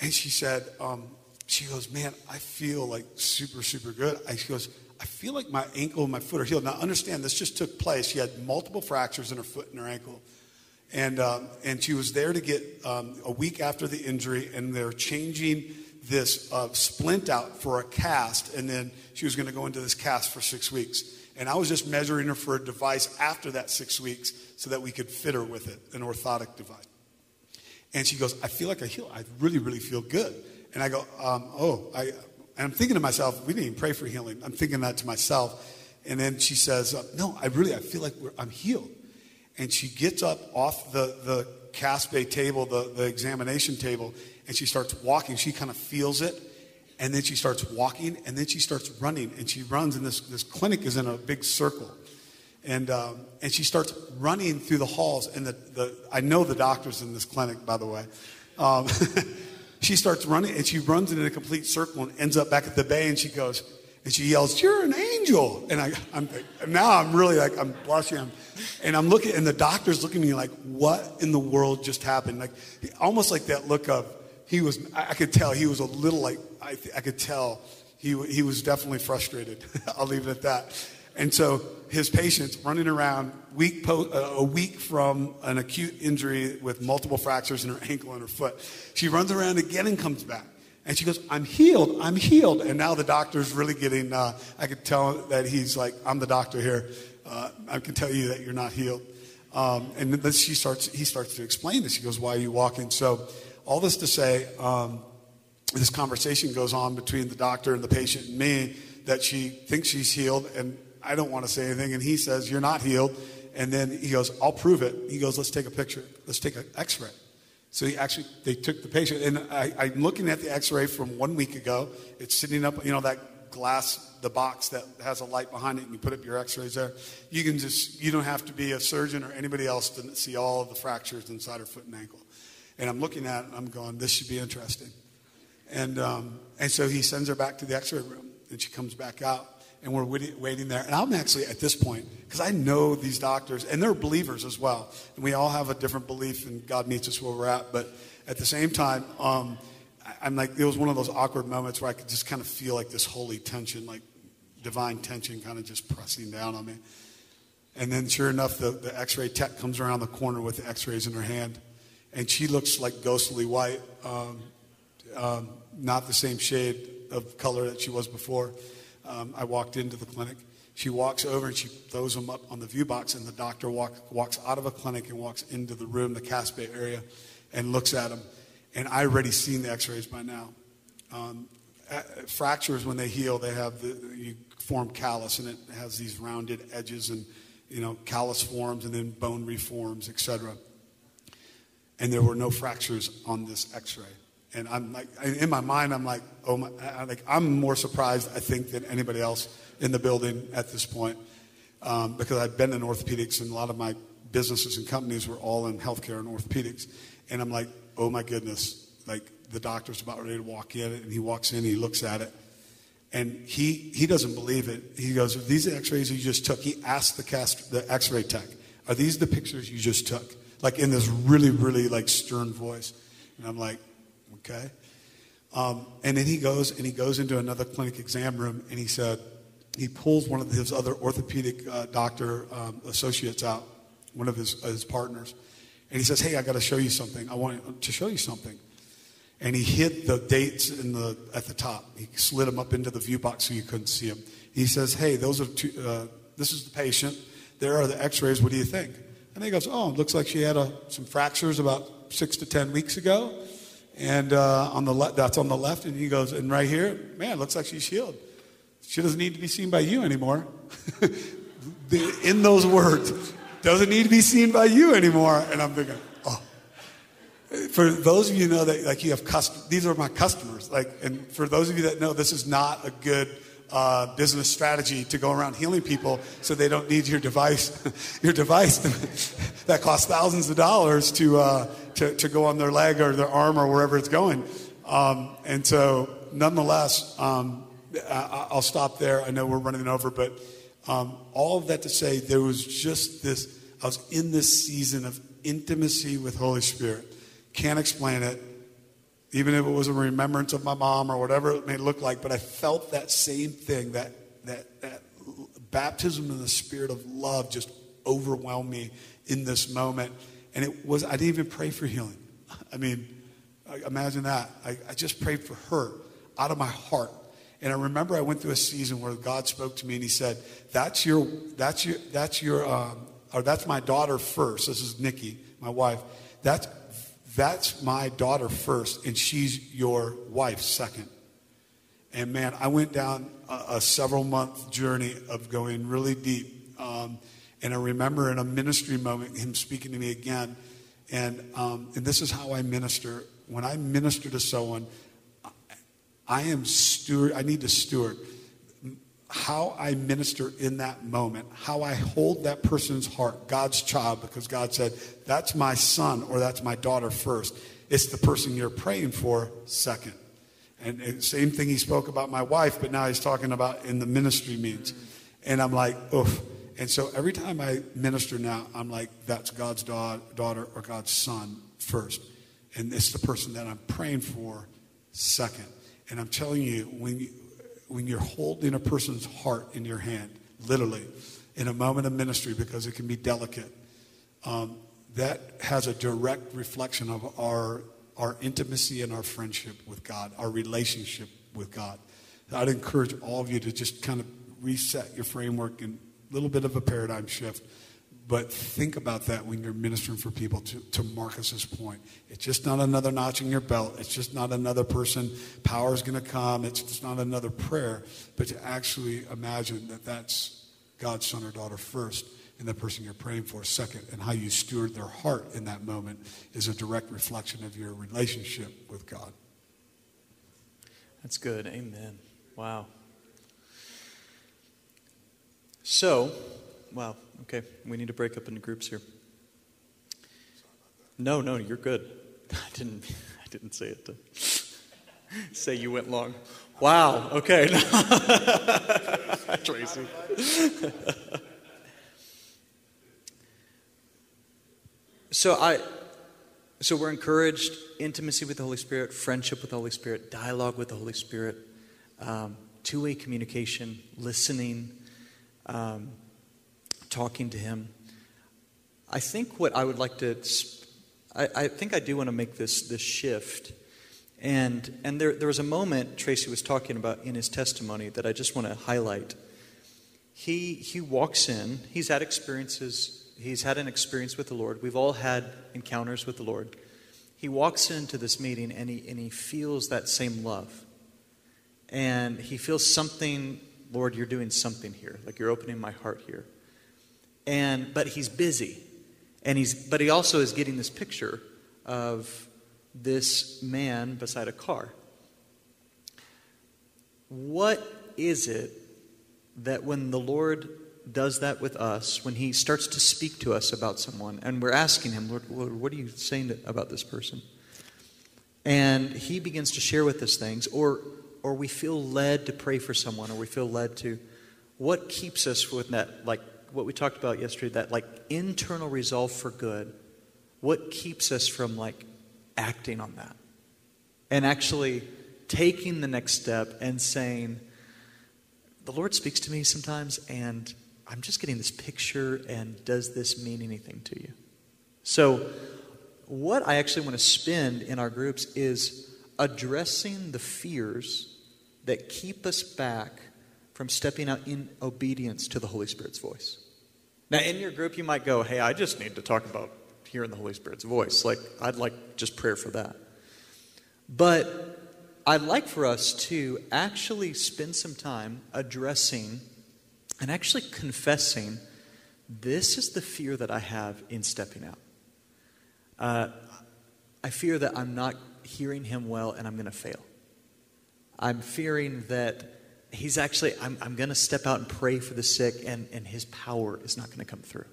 and she said, um, she goes, man, I feel like super super good. I, she goes, I feel like my ankle and my foot are healed. Now understand, this just took place. She had multiple fractures in her foot and her ankle. And, um, and she was there to get um, a week after the injury, and they're changing this uh, splint out for a cast, and then she was going to go into this cast for six weeks. And I was just measuring her for a device after that six weeks so that we could fit her with it, an orthotic device. And she goes, I feel like I heal. I really, really feel good. And I go, um, oh, I, and I'm thinking to myself, we didn't even pray for healing. I'm thinking that to myself. And then she says, uh, no, I really, I feel like I'm healed. And she gets up off the, the bay table, the, the examination table, and she starts walking. She kind of feels it. And then she starts walking, and then she starts running. And she runs, and this, this clinic is in a big circle. And, um, and she starts running through the halls. And the, the, I know the doctors in this clinic, by the way. Um, she starts running, and she runs in a complete circle and ends up back at the bay. And she goes, and she yells, "You're an angel!" And I, I'm now I'm really like I'm blushing, and I'm looking, and the doctor's looking at me like, "What in the world just happened?" Like almost like that look of he was. I could tell he was a little like I, I could tell he he was definitely frustrated. I'll leave it at that. And so his patient's running around week po- uh, a week from an acute injury with multiple fractures in her ankle and her foot. She runs around again and comes back. And she goes, I'm healed, I'm healed. And now the doctor's really getting, uh, I could tell that he's like, I'm the doctor here. Uh, I can tell you that you're not healed. Um, and then she starts, he starts to explain this. He goes, Why are you walking? So, all this to say, um, this conversation goes on between the doctor and the patient and me that she thinks she's healed. And I don't want to say anything. And he says, You're not healed. And then he goes, I'll prove it. He goes, Let's take a picture. Let's take an x ray. So he actually, they took the patient, and I, I'm looking at the X-ray from one week ago. It's sitting up, you know, that glass, the box that has a light behind it, and you put up your X-rays there. You can just, you don't have to be a surgeon or anybody else to see all of the fractures inside her foot and ankle. And I'm looking at it, and I'm going, this should be interesting. And um, and so he sends her back to the X-ray room, and she comes back out and we're waiting there. And I'm actually at this point, because I know these doctors, and they're believers as well. And we all have a different belief, and God meets us where we're at. But at the same time, um, I'm like, it was one of those awkward moments where I could just kind of feel like this holy tension, like divine tension kind of just pressing down on me. And then, sure enough, the, the x ray tech comes around the corner with the x rays in her hand. And she looks like ghostly white, um, um, not the same shade of color that she was before um, I walked into the clinic. She walks over and she throws them up on the view box, and the doctor walk, walks out of a clinic and walks into the room, the bay area, and looks at them. And I already seen the X-rays by now. Um, fractures, when they heal, they have the you form callus, and it has these rounded edges, and you know callus forms, and then bone reforms, etc. And there were no fractures on this X-ray. And I'm like, in my mind, I'm like, oh my, like I'm more surprised, I think, than anybody else in the building at this point, um, because I've been in orthopedics, and a lot of my businesses and companies were all in healthcare and orthopedics. And I'm like, oh my goodness, like the doctor's about ready to walk in, and he walks in, he looks at it, and he he doesn't believe it. He goes, "Are these X-rays you just took?" He asked the cast the X-ray tech, "Are these the pictures you just took?" Like in this really really like stern voice, and I'm like, okay. Um, and then he goes and he goes into another clinic exam room, and he said he pulls one of his other orthopedic uh, doctor um, associates out, one of his his partners, and he says, "Hey, I got to show you something. I want to show you something." and he hid the dates in the, at the top. He slid them up into the view box so you couldn't see them. He says, "Hey, those are two, uh, this is the patient. There are the X-rays. What do you think?" And he goes, "Oh, it looks like she had a, some fractures about six to ten weeks ago, and uh, on the le- that's on the left." And he goes, "And right here, man, looks like she's healed. She doesn't need to be seen by you anymore." in those words, doesn't need to be seen by you anymore. And I'm thinking, oh. for those of you know that like you have custom, these are my customers. Like, and for those of you that know, this is not a good uh, business strategy to go around healing people so they don't need your device, your device that costs thousands of dollars to, uh, to, to go on their leg or their arm or wherever it's going. Um, and so, nonetheless, um, I, will stop there. I know we're running over, but um, all of that to say, there was just this. I was in this season of intimacy with Holy Spirit can't explain it, even if it was a remembrance of my mom or whatever it may look like, but I felt that same thing, that, that, that baptism in the spirit of love just overwhelmed me in this moment. And it was, I didn't even pray for healing. I mean, imagine that. I, I just prayed for her out of my heart. And I remember I went through a season where God spoke to me and He said, "That's your, that's your, that's your, um, or that's my daughter first. This is Nikki, my wife. That's that's my daughter first, and she's your wife second. And man, I went down a, a several month journey of going really deep. Um, and I remember in a ministry moment, him speaking to me again. And, um, and this is how I minister. When I minister to someone, I am steward, I need to steward how I minister in that moment, how I hold that person's heart, God's child, because God said, that's my son or that's my daughter first. It's the person you're praying for second. And, same thing he spoke about my wife, but now he's talking about in the ministry means. And I'm like, oof. And so every time I minister now, I'm like, that's God's daughter or God's son first. And it's the person that I'm praying for second. And I'm telling you, when you, when you're holding a person's heart in your hand, literally, in a moment of ministry, because it can be delicate, um, that has a direct reflection of our, our intimacy and our friendship with God, our relationship with God. I'd encourage all of you to just kind of reset your framework and a little bit of a paradigm shift but think about that when you're ministering for people to, to Marcus's point. It's just not another notch in your belt. It's just not another person. Power is going to come. It's just not another prayer. But to actually imagine that that's God's son or daughter first and the person you're praying for second. And how you steward their heart in that moment is a direct reflection of your relationship with God. That's good. Amen. Wow. So, wow. Okay, we need to break up into groups here. No, no, you're good. I didn't. I didn't say it to say you went long. Wow. Okay. Tracy. so I. So we're encouraged intimacy with the Holy Spirit, friendship with the Holy Spirit, dialogue with the Holy Spirit, um, two-way communication, listening. Um, talking to him. I think what I would like to, I, I think I do want to make this, this shift. And, and there, there was a moment Tracy was talking about in his testimony that I just want to highlight. He, he walks in, he's had experiences, he's had an experience with the Lord. We've all had encounters with the Lord. He walks into this meeting and he, and he feels that same love. And he feels something, Lord, you're doing something here. Like you're opening my heart here and but he's busy and he's but he also is getting this picture of this man beside a car what is it that when the lord does that with us, when He starts to speak to us about someone, and we're asking Him, Lord, Lord what are you saying about this person? And He begins to share with us things, or, or we feel led to pray for someone, or we feel led to, what keeps us with that, like what we talked about yesterday, that like internal resolve for good? What keeps us from like acting on that? And actually taking the next step and saying, the Lord speaks to me sometimes, and I'm just getting this picture, and does this mean anything to you? So, what I actually want to spend in our groups is addressing the fears that keep us back from stepping out in obedience to the Holy Spirit's voice. Now, in your group, you might go, Hey, I just need to talk about hearing the Holy Spirit's voice. Like, I'd like just prayer for that. But I'd like for us to actually spend some time addressing and actually confessing this is the fear that I have in stepping out. Uh, I fear that I'm not hearing him well and I'm going to fail. I'm fearing that he's actually, I'm, I'm going to step out and pray for the sick and, and his power is not going to come through.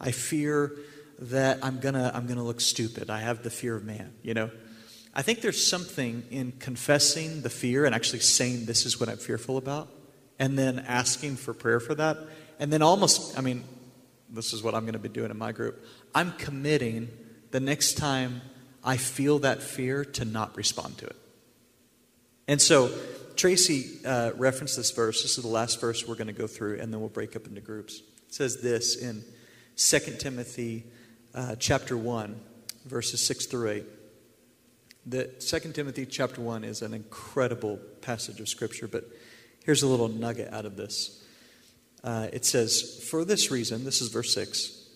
I fear that I'm going to I'm going to look stupid. I have the fear of man, you know. I think there's something in confessing the fear and actually saying, This is what I'm fearful about, and then asking for prayer for that. And then almost, I mean, this is what I'm going to be doing in my group. I'm committing the next time I feel that fear to not respond to it. And so, Tracy uh, referenced this verse. This is the last verse we're going to go through, and then we'll break up into groups. It says this in 2 Timothy uh, chapter 1, verses 6 through 8 that 2 Timothy chapter 1 is an incredible passage of Scripture, but here's a little nugget out of this. Uh, it says, For this reason, this is verse 6,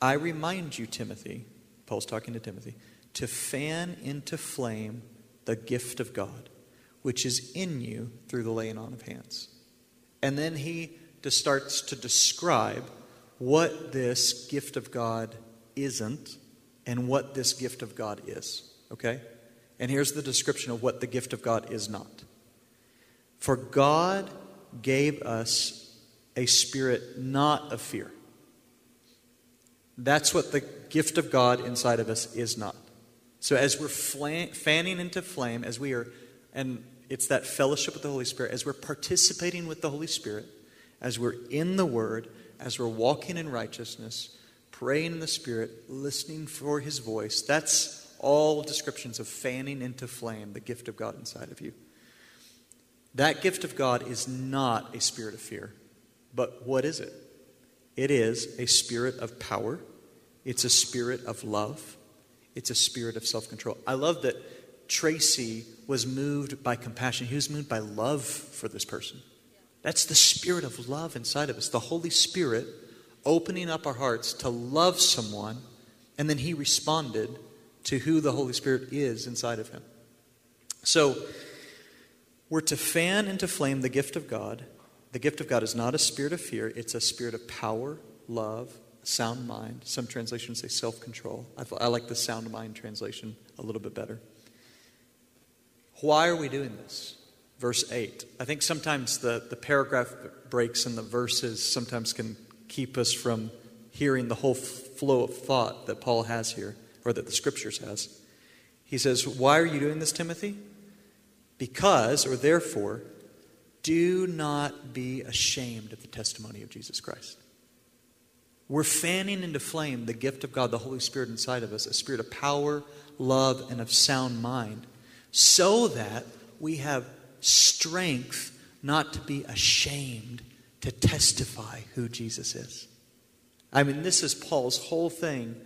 I remind you, Timothy, Paul's talking to Timothy, to fan into flame the gift of God, which is in you through the laying on of hands. And then he just starts to describe what this gift of God isn't and what this gift of God is. Okay? And here's the description of what the gift of God is not. For God gave us a spirit not of fear. That's what the gift of God inside of us is not. So as we're fanning into flame, as we are, and it's that fellowship with the Holy Spirit, as we're participating with the Holy Spirit, as we're in the Word, as we're walking in righteousness, praying in the Spirit, listening for His voice, that's all descriptions of fanning into flame the gift of God inside of you. That gift of God is not a spirit of fear. But what is it? It is a spirit of power, it's a spirit of love, it's a spirit of self control. I love that Tracy was moved by compassion, he was moved by love for this person. That's the spirit of love inside of us, the Holy Spirit opening up our hearts to love someone, and then he responded to who the Holy Spirit is inside of him. So, we're to fan into flame the gift of God. The gift of God is not a spirit of fear, it's a spirit of power, love, sound mind. Some translations say self control. I, like the sound mind translation a little bit better. Why are we doing this? Verse 8. I think sometimes the, the paragraph breaks and the verses sometimes can keep us from hearing the whole flow of thought that Paul has here or that the scriptures has. He says, Why are you doing this, Timothy? Because, or therefore, do not be ashamed of the testimony of Jesus Christ. We're fanning into flame the gift of God, the Holy Spirit inside of us, a spirit of power, love, and of sound mind, so that we have strength not to be ashamed to testify who Jesus is. I mean, this is Paul's whole thing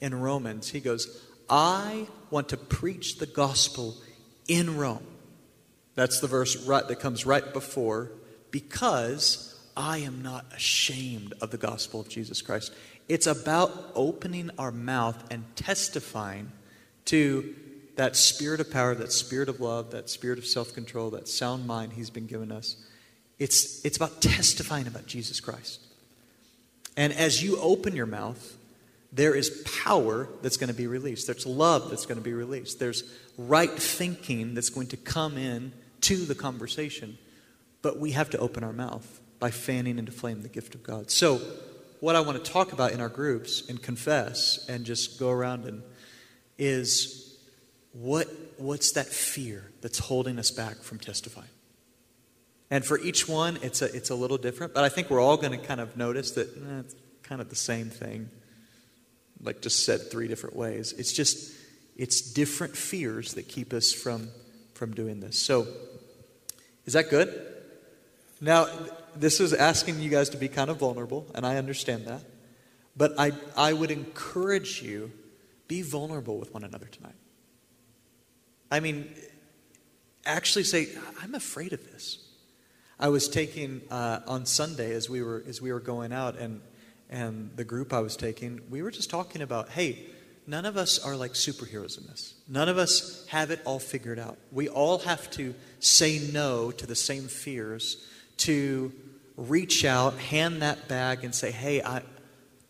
in Romans. He goes, I want to preach the gospel in Rome. That's the verse right, that comes right before, because I am not ashamed of the gospel of Jesus Christ. It's about opening our mouth and testifying to that spirit of power, that spirit of love, that spirit of self control, that sound mind He's been given us. It's, it's about testifying about Jesus Christ. And as you open your mouth, there is power that's going to be released. There's love that's going to be released. There's right thinking that's going to come in to the conversation. But we have to open our mouth. by fanning into flame the gift of God. So, what I want to talk about in our groups and confess and just go around and is what what's that fear that's holding us back from testifying? And for each one, it's a, it's a little different, but I think we're all going to kind of notice that eh, it's kind of the same thing, like just said three different ways. It's just, it's different fears that keep us from, from doing this. So, is that good? Now, this is asking you guys to be kind of vulnerable, and I understand that. But I, I would encourage you, be vulnerable with one another tonight. I mean, actually say, I'm afraid of this. I was taking uh, on Sunday as we were as we were going out, and and the group I was taking, we were just talking about, hey, none of us are like superheroes in this. None of us have it all figured out. We all have to say no to the same fears, to reach out, hand that bag, and say, hey, I,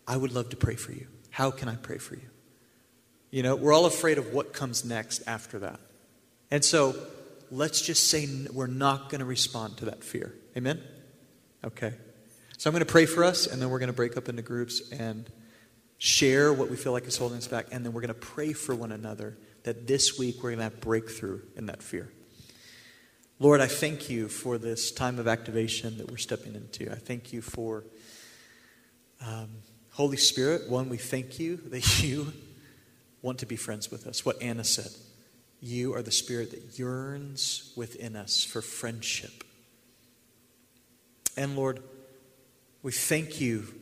I would love to pray for you. How can I pray for you? You know, we're all afraid of what comes next after that. And so let's just say we're not going to respond to that fear. Amen? Okay. So I'm going to pray for us, and then we're going to break up into groups and share what we feel like is holding us back, and then we're going to pray for one another that this week we're going to have breakthrough in that fear. Lord, I thank you for this time of activation that we're stepping into. I thank you for um, Holy Spirit. One, we thank you that you want to be friends with us. What Anna said. You are the Spirit that yearns within us for friendship. And Lord, we thank you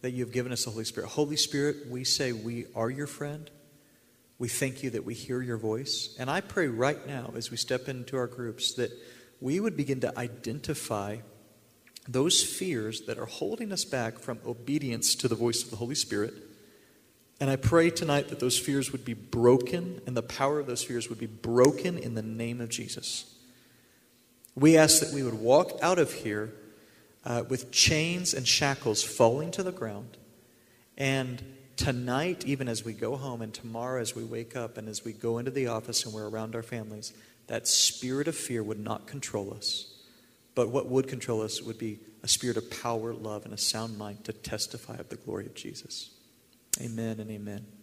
that you have given us the Holy Spirit. Holy Spirit, we say we are your friend. We thank you that we hear your voice. And I pray right now, as we step into our groups, that we would begin to identify those fears that are holding us back from obedience to the voice of the Holy Spirit and I pray tonight that those fears would be broken and the power of those fears would be broken in the name of Jesus. We ask that we would walk out of here uh, with chains and shackles falling to the ground. And tonight, even as we go home, and tomorrow as we wake up and as we go into the office and we're around our families, that spirit of fear would not control us. But what would control us would be a spirit of power, love, and a sound mind to testify of the glory of Jesus. Amen and amen.